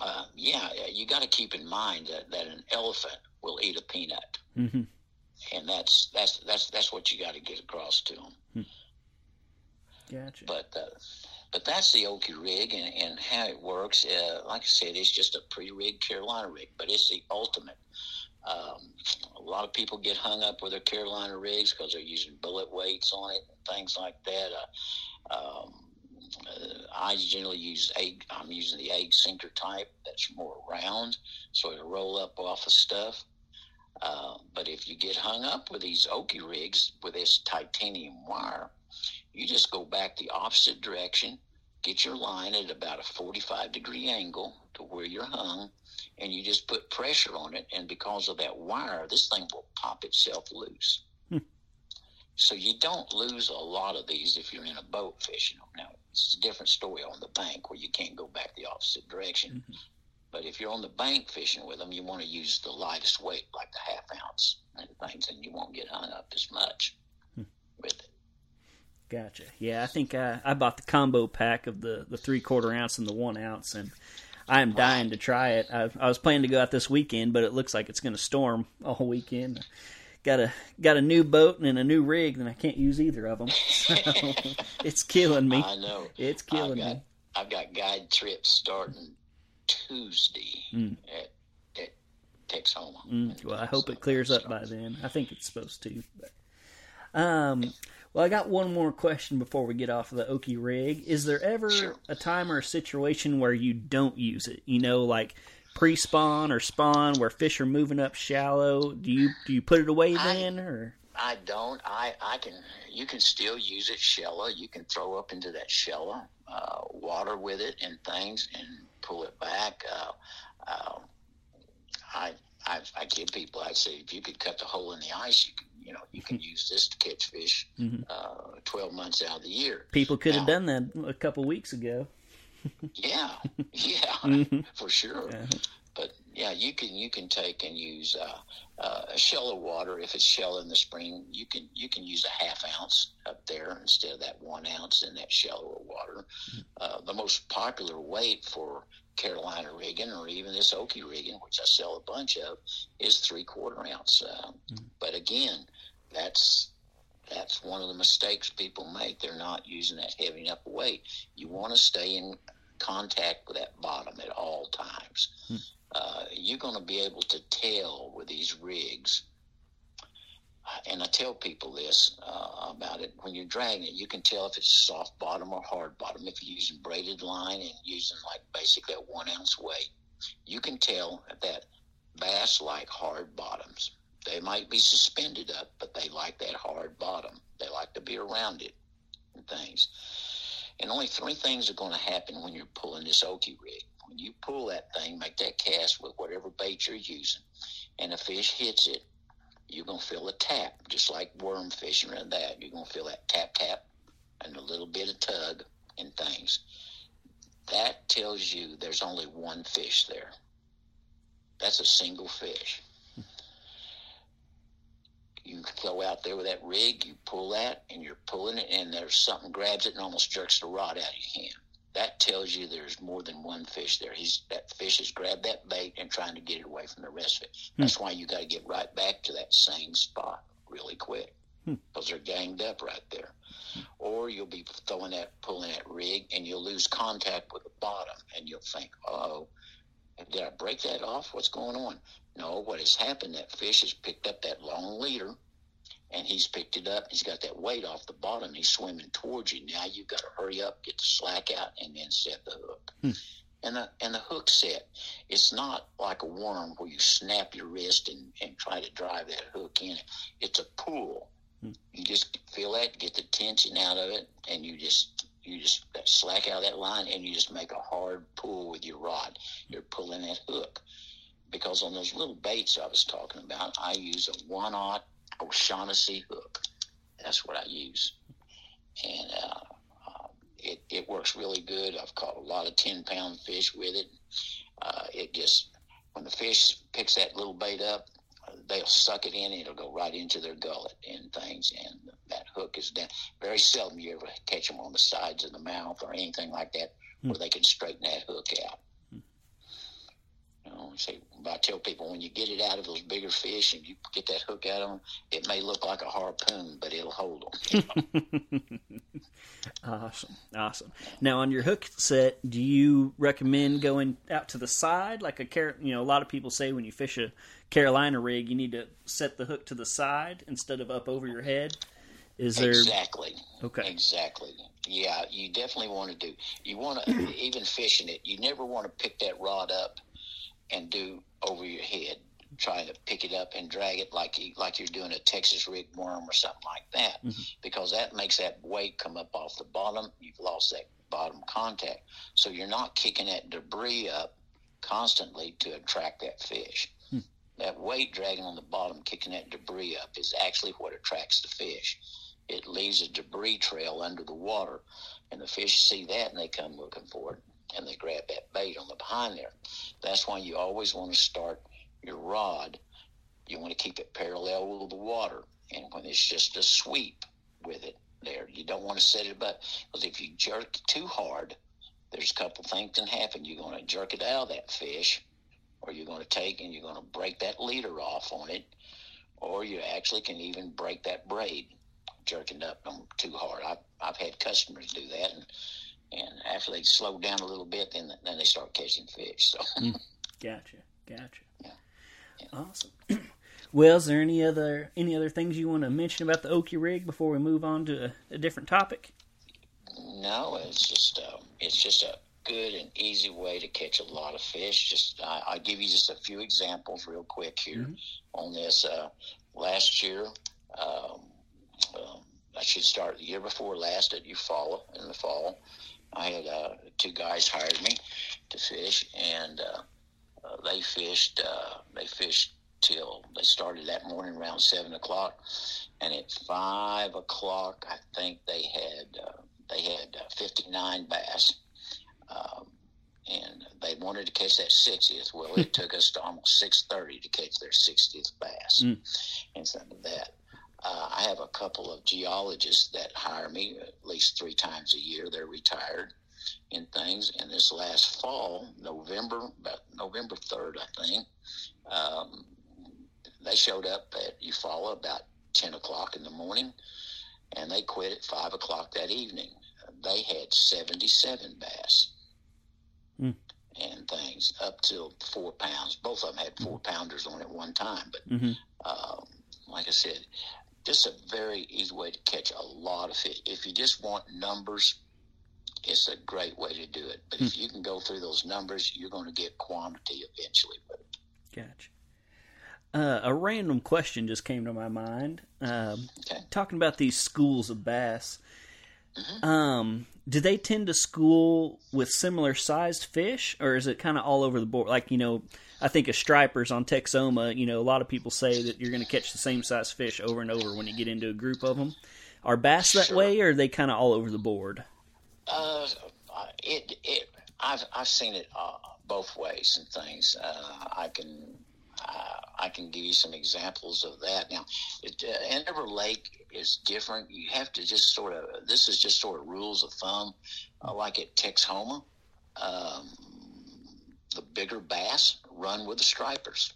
uh, yeah, you got to keep in mind that, that an elephant will eat a peanut, mm-hmm. and that's that's that's that's what you got to get across to them. Hmm. Gotcha. But uh, but that's the Okie rig and, and how it works. Uh, like I said, it's just a pre-rigged Carolina rig, but it's the ultimate. Um, a lot of people get hung up with their Carolina rigs because they're using bullet weights on it and things like that. Uh, um, I generally use egg. I'm using the egg sinker type. That's more round, so it'll roll up off of stuff. Uh, but if you get hung up with these Okie rigs with this titanium wire, you just go back the opposite direction, get your line at about a 45 degree angle to where you're hung, and you just put pressure on it. And because of that wire, this thing will pop itself loose. So you don't lose a lot of these if you're in a boat fishing. them. Now, it's a different story on the bank where you can't go back the opposite direction. Mhm. But if you're on the bank fishing with them, you want to use the lightest weight, like the half ounce and things, and you won't get hung up as much Hmm. with it. Gotcha. Yeah, I think I, I bought the combo pack of the, the three quarter ounce and the one ounce, and I am dying to try it. I, I was planning to go out this weekend, but it looks like it's going to storm all weekend. Got a got a new boat and a new rig, and I can't use either of them. So it's killing me. I know. It's I've killing got, me. I've got guide trips starting Tuesday Mm. at, at Texoma. Mm, well, I hope So it clears up by then. I think it's supposed to. But, um, well, I got one more question before we get off of the Okie rig. Is there ever Sure. a time or a situation where you don't use it? You know, like pre-spawn or spawn, where fish are moving up shallow. Do you do you put it away I- then, or I don't. I, I can. You can still use it shallow. You can throw up into that shallow uh, water with it and things, and pull it back. Uh, uh, I, I I give people. I say if you could cut the hole in the ice, you can. You know, you can use this to catch fish Mhm. uh, twelve months out of the year. people could have done that a couple weeks ago? Yeah, yeah, Mhm. for sure. Yeah. But yeah, you can you can take and use uh, uh, a shell of water if it's shell in the spring. You can you can use a half ounce up there instead of that one ounce in that shallower water. Uh, the most popular weight for Carolina rigging or even this Okie rigging, which I sell a bunch of, is three quarter ounce. Uh, But again, that's that's one of the mistakes people make. They're not using that heavy enough weight. You want to stay in contact with that bottom at all times. Uh, you're going to be able to tell with these rigs. And I tell people this uh, about it when you're dragging it, you can tell if it's soft bottom or hard bottom. If you're using braided line and using like basically a one ounce weight, you can tell that bass like hard bottoms. They might be suspended up, but they like that hard bottom. They like to be around it and things. And only three things are going to happen when you're pulling this Okie rig. When you pull that thing, make that cast with whatever bait you're using, and a fish hits it, you're going to feel a tap, just like worm fishing and that. You're going to feel that tap, tap, and a little bit of tug and things. That tells you there's only one fish there. That's a single fish. You go out there with that rig, you pull that, and you're pulling it, and there's something grabs it and almost jerks the rod out of your hand. That tells you there's more than one fish there. He's that fish has grabbed that bait and trying to get it away from the rest of it. Hmm. That's why you got to get right back to that same spot really quick hmm. because they're ganged up right there. Or you'll be throwing that, pulling that rig, and you'll lose contact with the bottom, and you'll think, "Oh, did I break that off? What's going on?" No, what has happened? That fish has picked up that long leader, and he's picked it up. He's got that weight off the bottom. He's swimming towards you. Now you've got to hurry up, get the slack out, and then set the hook. Hmm. And the and the hook set, it's not like a worm where you snap your wrist and, and try to drive that hook in. It's a pull. Hmm. You just feel that, get the tension out of it, and you just you just slack out that line, and you just make a hard pull with your rod. You're pulling that hook because on those little baits I was talking about, I use a one aught O'Shaughnessy hook. That's what I use, and uh, uh, it it works really good. I've caught a lot of ten pound fish with it. Uh, it just when the fish picks that little bait up, they'll suck it in. and It'll go right into their gullet and things, and that hook is down. Very seldom you ever catch them on the sides of the mouth or anything like that, where they can straighten that hook out. You know, say, but I tell people when you get it out of those bigger fish and you get that hook out of them, it may look like a harpoon, but it'll hold them. Awesome, awesome. Now, on your hook set, do you recommend going out to the side, like a car? You know, a lot of people say when you fish a Carolina rig, you need to set the hook to the side instead of up over your head. Is there exactly? Okay. Exactly. Yeah, you definitely want to do. You want to even fishing it. You never want to pick that rod up and do over your head, trying to pick it up and drag it like you, like you're doing a Texas rig worm or something like that, mm-hmm. because that makes that weight come up off the bottom. You've lost that bottom contact, so you're not kicking that debris up constantly to attract that fish. Hmm. That weight dragging on the bottom, kicking that debris up, is actually what attracts the fish. It leaves a debris trail under the water, and the fish see that and they come looking for it and they grab that bait on the behind there. That's why you always want to start your rod. You want to keep it parallel with the water, and when it's just a sweep with it there, you don't want to set it up because if you jerk too hard, there's a couple things can happen. You're going to jerk it out of that fish, or you're going to take and you're going to break that leader off on it, or you actually can even break that braid jerking up them too hard. I've, I've had customers do that, and, and after they slow down a little bit, then then they start catching fish. So Gotcha. Gotcha. Yeah. Awesome. well, is there any other any other things you want to mention about the Okie rig before we move on to a, a different topic? no, it's just uh, it's just a good and easy way to catch a lot of fish. Just I, I'll give you just a few examples real quick here on this. Uh, last year, um, um, I should start the year before last at Eufaula in the fall. I had uh, two guys hired me to fish, and uh, uh, they fished. Uh, they fished till they started that morning around seven o'clock, and at five o'clock, I think they had uh, they had uh, fifty nine bass. Um, and they wanted to catch that 60th. Well, it took us to almost 6:30 to catch their 60th bass, Mm. and of that. Uh, I have a couple of geologists that hire me at least three times a year. They're retired in things. And this last fall, November, about November 3rd, I think, um, they showed up at Eufaula about 10 o'clock in the morning, and they quit at 5 o'clock that evening. They had 77 bass Mm. and things up till four pounds. Both of them had four pounders on at one time, but Mm-hmm. um, like I said, just a very easy way to catch a lot of fish. If you just want numbers, it's a great way to do it. But if you can go through those numbers, you're going to get quantity eventually. Gotcha. Uh, a random question just came to my mind. Um, Okay. Talking about these schools of bass, um, do they tend to school with similar sized fish, or is it kind of all over the board? Like you know, I think of stripers on Texoma. You know, a lot of people say that you're going to catch the same size fish over and over when you get into a group of them. Are bass that Sure. way, or are they kind of all over the board? uh, it it I've I've seen it uh, both ways and things. Uh, I can. Uh, I can give you some examples of that. Now, it, uh, Endeavor Lake is different. You have to just sort of, this is just sort of rules of thumb, uh, like at Texoma. Um, the bigger bass run with the stripers.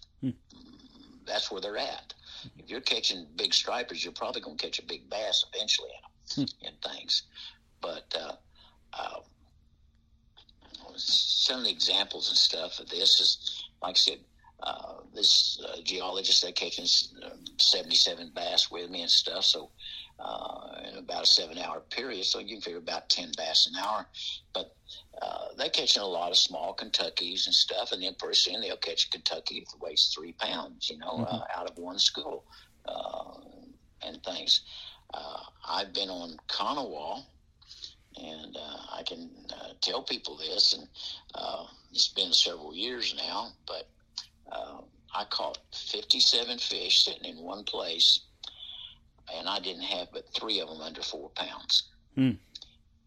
That's where they're at. If you're catching big stripers, you're probably going to catch a big bass eventually in them and things. But uh, uh, some of the examples and stuff of this is, like I said, uh, this uh, geologist that catching uh, 77 bass with me and stuff. So uh, in about a seven hour period, so you can figure about 10 bass an hour. But uh, they're catching a lot of small Kentuckies and stuff, and then pretty soon they'll catch a Kentucky that weighs three pounds, you know, uh, out of one school uh, and things. Uh, I've been on Konawa, and uh, I can uh, tell people this, and uh, it's been several years now, but uh, I caught 57 fish sitting in one place, and I didn't have but three of them under four pounds. Hmm.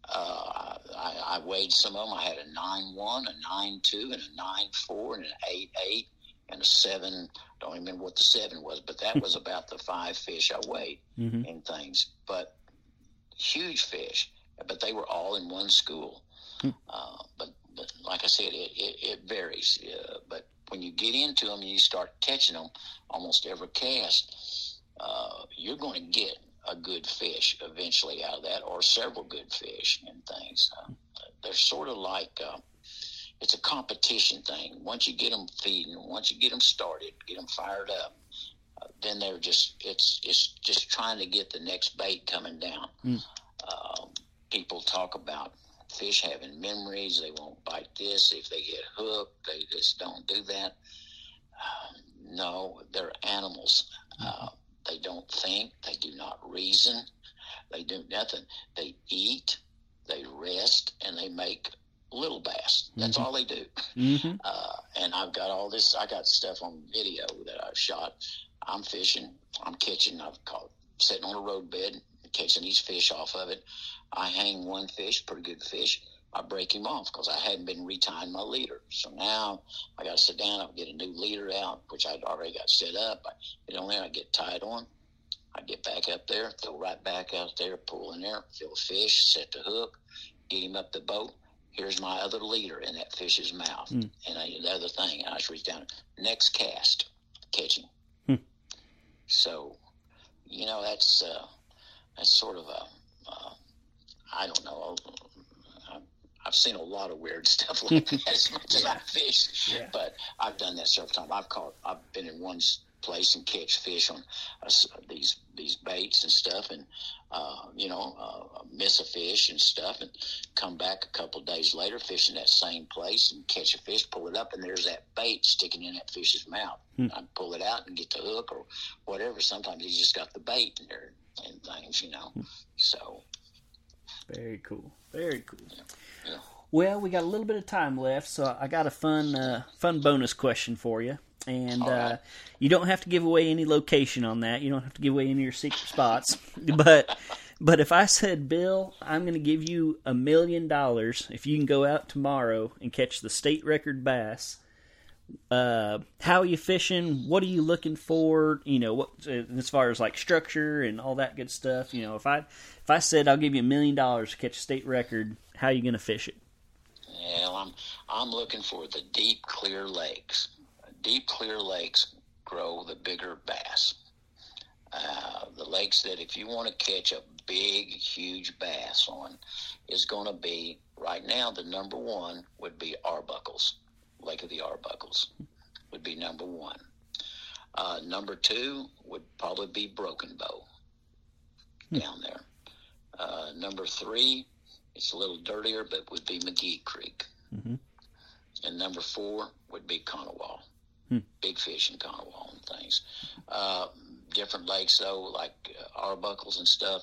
Uh, I, I weighed some of them. I had a nine one, a nine two, and a nine four, and an eight eight, and a seven. I Don't even remember what the seven was, but that was about the five fish I weighed Mm-hmm. and things. But huge fish, but they were all in one school. Uh, but, but like I said, it, it, it varies. Uh, but when you get into them and you start catching them, almost every cast, uh, you're going to get a good fish eventually out of that, or several good fish and things. Uh, they're sort of like uh, it's a competition thing. Once you get them feeding, once you get them started, get them fired up, uh, then they're just it's it's just trying to get the next bait coming down. Mm. Um, people talk about fish having memories. They won't bite this if they get hooked. They just don't do that. Um, no, they're animals. Uh, they don't think. They do not reason. They do nothing. They eat, they rest, and they make little bass. That's all they do. Mm-hmm. Uh, and I've got all this. I got stuff on video that I've shot. I'm fishing. I'm catching. I've caught sitting on a road bed, catching these fish off of it. I hang one fish, pretty good fish. I break him off because I hadn't been retying my leader. So now I got to sit down. I'll get a new leader out, which I'd already got set up. I get on there. I get tied on. I get back up there, throw right back out there, pull in there, fill a fish, set the hook, get him up the boat. Here's my other leader in that fish's mouth. Mm. And I, the other thing, I just reach down, next cast, catch him. Hmm. So, you know, that's uh, that's sort of a, uh, I don't know. I- I've seen a lot of weird stuff like that as much as I fish, Yeah. but I've done that several times. I've caught, I've been in one place and catch fish on uh, these these baits and stuff, and uh, you know, uh, miss a fish and stuff, and come back a couple of days later, fish in that same place and catch a fish, pull it up, and there's that bait sticking in that fish's mouth. Hmm. I'd pull it out and get the hook or whatever. Sometimes he's just got the bait in there and things, you know. So Very cool. Very cool. Yeah. Well, we got a little bit of time left, so I got a fun, uh, fun bonus question for you. And right. uh, you don't have to give away any location on that. You don't have to give away any of your secret spots. but, but if I said, Bill, I'm going to give you a million dollars if you can go out tomorrow and catch the state record bass. Uh, how are you fishing? What are you looking for? You know, what uh, as far as like structure and all that good stuff. You know, if I if I said I'll give you a million dollars to catch a state record, how are you going to fish it? Yeah, I'm I'm looking for the deep, clear lakes. Deep, clear lakes grow the bigger bass. Uh, the lakes that if you want to catch a big, huge bass on is going to be right now. The number one would be Arbuckles, Lake of the Arbuckles, would be number one. Uh, number two would probably be Broken Bow down there. Uh, number three, it's a little dirtier, but would be McGee Creek. Mhm. And number four would be Konawa. Hmm. Big fish in Konawa and things. Uh, different lakes though, like uh, Arbuckles and stuff.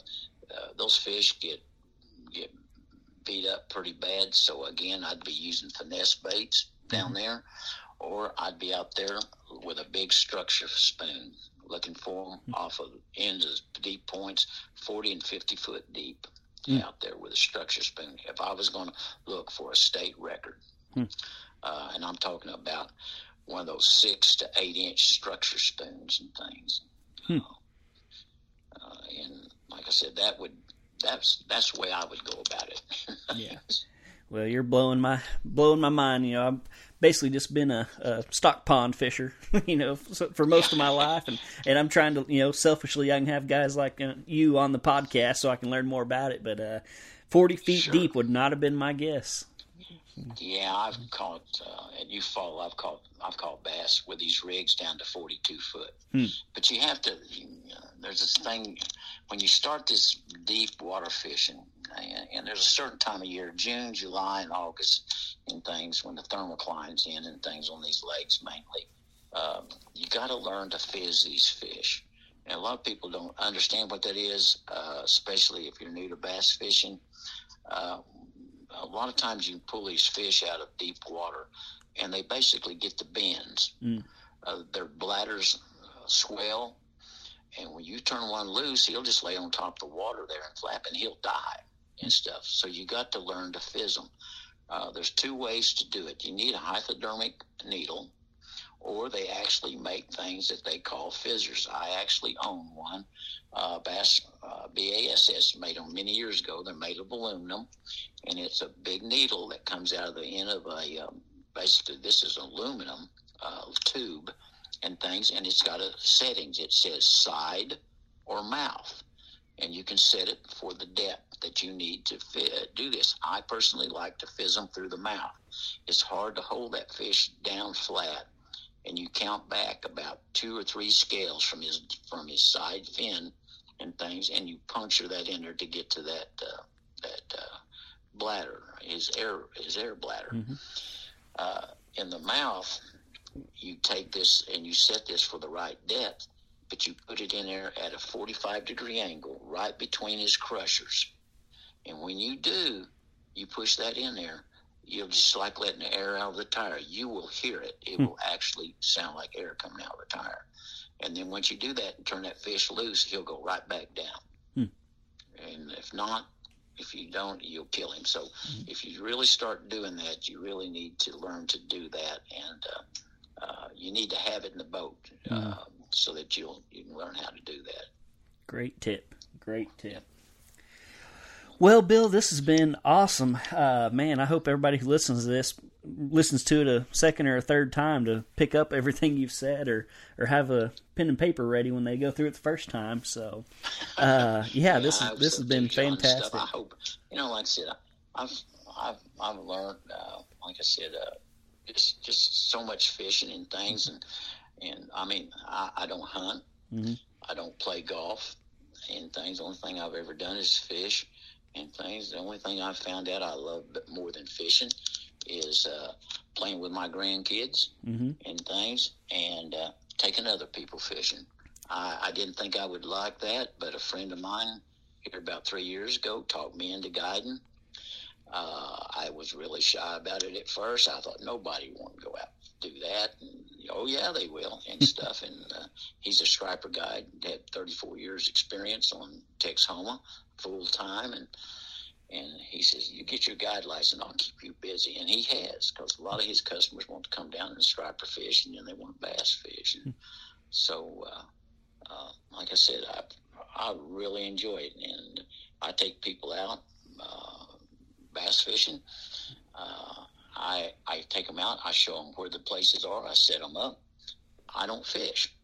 Uh, those fish get get beat up pretty bad. So again, I'd be using finesse baits down there, or I'd be out there with a big structure spoon, looking for them off of ends of deep points, forty and fifty foot deep, Mm. out there with a structure spoon. If I was going to look for a state record, Hmm. uh, and I'm talking about one of those six to eight inch structure spoons and things. Hmm. Uh, and like I said, that would that's that's the way I would go about it. Yeah. Well, you're blowing my blowing my mind. You know, I've basically just been a, a stock pond fisher. You know, for most of my life, and and I'm trying to you know selfishly I can have guys like uh, you on the podcast so I can learn more about it. But uh, 40 feet Sure. deep would not have been my guess. Yeah, I've caught uh, at Eufaula. I've caught I've caught bass with these rigs down to forty two foot. Hmm. But you have to. You, uh, there's this thing when you start this deep water fishing, and, and there's a certain time of year, June, July, and August, and things when the thermocline's in and things on these lakes mainly. Um, you got to learn to fizz these fish. And a lot of people don't understand what that is, uh, especially if you're new to bass fishing. Uh, a lot of times you pull these fish out of deep water and they basically get the bends. Mm. Uh, their bladders uh, swell, and when you turn one loose, he'll just lay on top of the water there and flap, and he'll die and stuff. So you got to learn to fizz them. Uh, there's two ways to do it. You need a hypodermic needle, or they actually make things that they call fizzers. I actually own one. Uh, Bass uh, BASS made them many years ago. They're made of aluminum, and it's a big needle that comes out of the end of a um, basically this is aluminum uh, tube and things, and it's got a settings. It says side or mouth, and you can set it for the depth that you need to fi- do this. I personally like to fizz them through the mouth. It's hard to hold that fish down flat and you count back about two or three scales from his from his side fin and things, and you puncture that in there to get to that uh, that uh, bladder, his air his air bladder. Mm-hmm. Uh, in the mouth, you take this and you set this for the right depth, but you put it in there at a 45 degree angle, right between his crushers. And when you do, you push that in there. You'll just like letting the air out of the tire. You will hear it. It Hmm. will actually sound like air coming out of the tire. And then once you do that and turn that fish loose, he'll go right back down. Hmm. And if not, if you don't, you'll kill him. So if you really start doing that, you really need to learn to do that. And uh, uh, you need to have it in the boat uh, so that you'll you can learn how to do that. Great tip. Great tip. Well, Bill, this has been awesome. Uh, man, I hope everybody who listens to this listens to it a second or a third time to pick up everything you've said or, or have a pen and paper ready when they go through it the first time. So, uh, yeah, this is this has been too, John, and stuff. fantastic. I hope you know, like I said, I've I've I've learned, uh, like I said, uh, just just so much fishing and things, and and I mean, I, I don't hunt, Mhm. I don't play golf, and things. The only thing I've ever done is fish and things. The only thing I've found out I love more than fishing is uh, playing with my grandkids hmm and things and uh, taking other people fishing. I, I didn't think I would like that, but a friend of mine here about three years ago talked me into guiding. Uh, I was really shy about it at first. I thought nobody wanted to go out and do that. And, oh yeah, they will and stuff. And uh, he's a striper guide. Had 34 years experience on Texoma full time and. And he says, "You get your guide license, I'll keep you busy." And he has, because a lot of his customers want to come down and striper fish, and then they want bass fish. And so, uh, uh, like I said, I I really enjoy it, and I take people out uh, bass fishing. Uh, I I take them out. I show them where the places are. I set them up. I don't fish.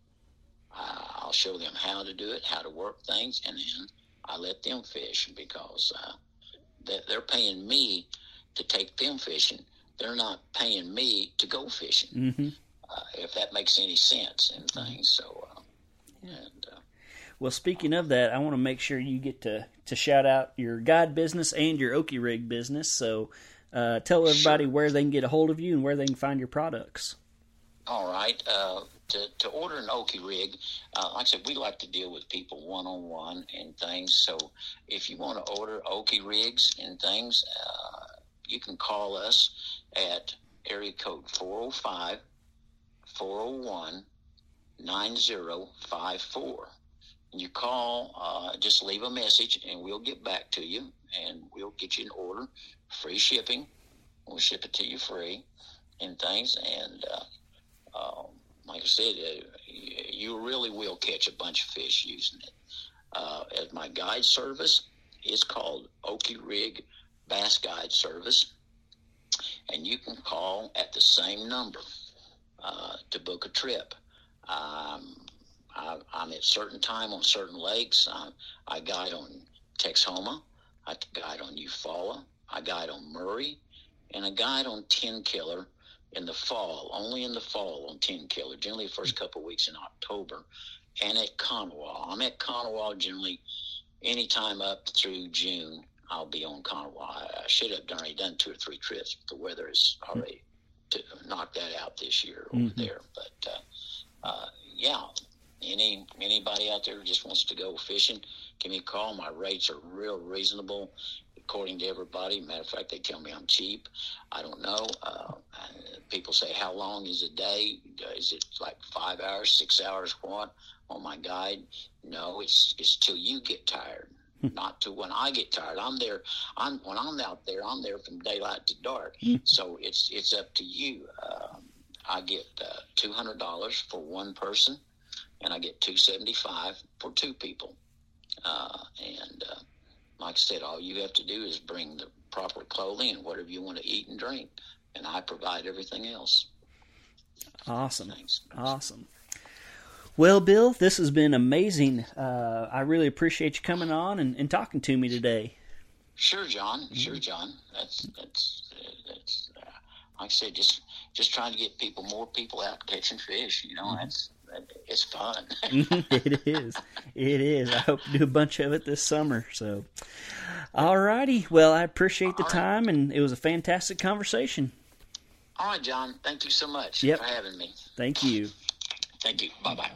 Uh, I'll show them how to do it, how to work things, and then I let them fish because uh, they- they're paying me to take them fishing. They're not paying me to go fishing hmm uh, if that makes any sense and things. So, uh, and uh, Well, speaking of that, I want to make sure you get to, to shout out your guide business and your Okie Rig business. So uh, tell everybody where they can get a hold of you and where they can find your products. all right, uh, to to order an Okie rig, uh, like I said, we like to deal with people one on one and things. So, if you want to order Okie rigs and things, uh, you can call us at area code 405 401 9054. You call, uh, just leave a message, and we'll get back to you, and we'll get you an order, free shipping. We'll ship it to you free, and things. And uh, um, like I said, uh, you really will catch a bunch of fish using it. Uh, as my guide service, it's called Okie Rig Bass Guide Service, and you can call at the same number uh, to book a trip. Um, I'm at certain time on certain lakes. I, I guide on Texoma. I guide on Eufaula. I guide on Murray, and I guide on Tenkiller in the fall. Only in the fall on Tenkiller. Generally, the first couple of weeks in October, and at Konawa. I'm at Konawa generally anytime up through June. I'll be on Konawa. I, I should have already done two or three trips, but the weather is already to knock that out this year over Mhm. there. But uh, uh, yeah, any anybody out there who just wants to go fishing, give me a call. My rates are real reasonable, according to everybody. Matter of fact, they tell me I'm cheap. I don't know. Uh, people say, "How long is a day? Is it like five hours, six hours? What?" On my guide, no, it's it's till you get tired. Not to when I get tired. I'm there. I'm when I'm out there. I'm there from daylight to dark. So it's it's up to you. Um, I get uh, two hundred dollars for one person, and I get two seventy five for two people. Uh, and uh, like I said, all you have to do is bring the proper clothing and whatever you want to eat and drink, and I provide everything else. Awesome. Thanks. Awesome. Well, Bill, this has been amazing. Uh, I really appreciate you coming on and, and talking to me today. Sure, John. Sure, John. That's that's that's. Uh, like I said, just just trying to get people more people out catching fish. You know, mm-hmm. that's it's fun. it is. It is. I hope to do a bunch of it this summer. So, all righty. Well, I appreciate the time, and it was a fantastic conversation. All right, John. Thank you so much yep. for having me. Thank you. Thank you. Bye bye.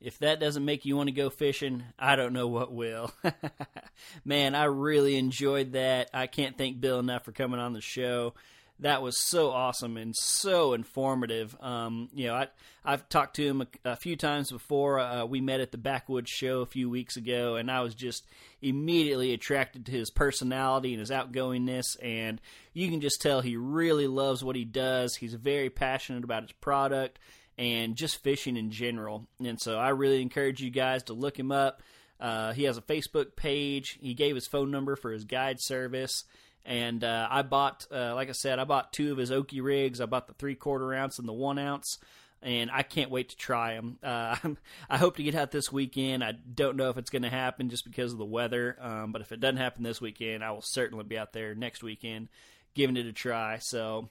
If that doesn't make you want to go fishing, I don't know what will. Man, I really enjoyed that. I can't thank Bill enough for coming on the show that was so awesome and so informative. Um, you know, I I've talked to him a, a few times before. Uh, we met at the Backwoods Show a few weeks ago, and I was just immediately attracted to his personality and his outgoingness. And you can just tell he really loves what he does. He's very passionate about his product and just fishing in general. And so I really encourage you guys to look him up. Uh, he has a Facebook page. He gave his phone number for his guide service. And uh, I bought, uh, like I said, I bought two of his Okie rigs. I bought the three quarter ounce and the one ounce, and I can't wait to try them. Uh, I hope to get out this weekend. I don't know if it's going to happen just because of the weather, um, but if it doesn't happen this weekend, I will certainly be out there next weekend giving it a try. So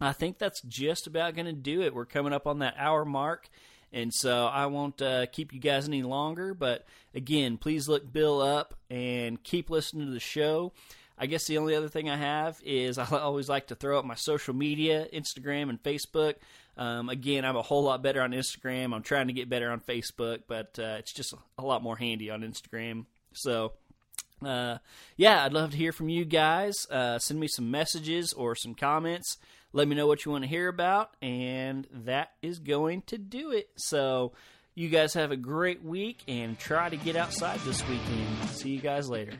I think that's just about going to do it. We're coming up on that hour mark. And so I won't uh, keep you guys any longer. But again, please look Bill up and keep listening to the show. I guess the only other thing I have is I always like to throw up my social media, Instagram and Facebook. Um, again, I'm a whole lot better on Instagram. I'm trying to get better on Facebook, but uh, it's just a lot more handy on Instagram. So, uh, yeah, I'd love to hear from you guys. Uh, send me some messages or some comments. Let me know what you want to hear about, and that is going to do it. So, you guys have a great week and try to get outside this weekend. See you guys later.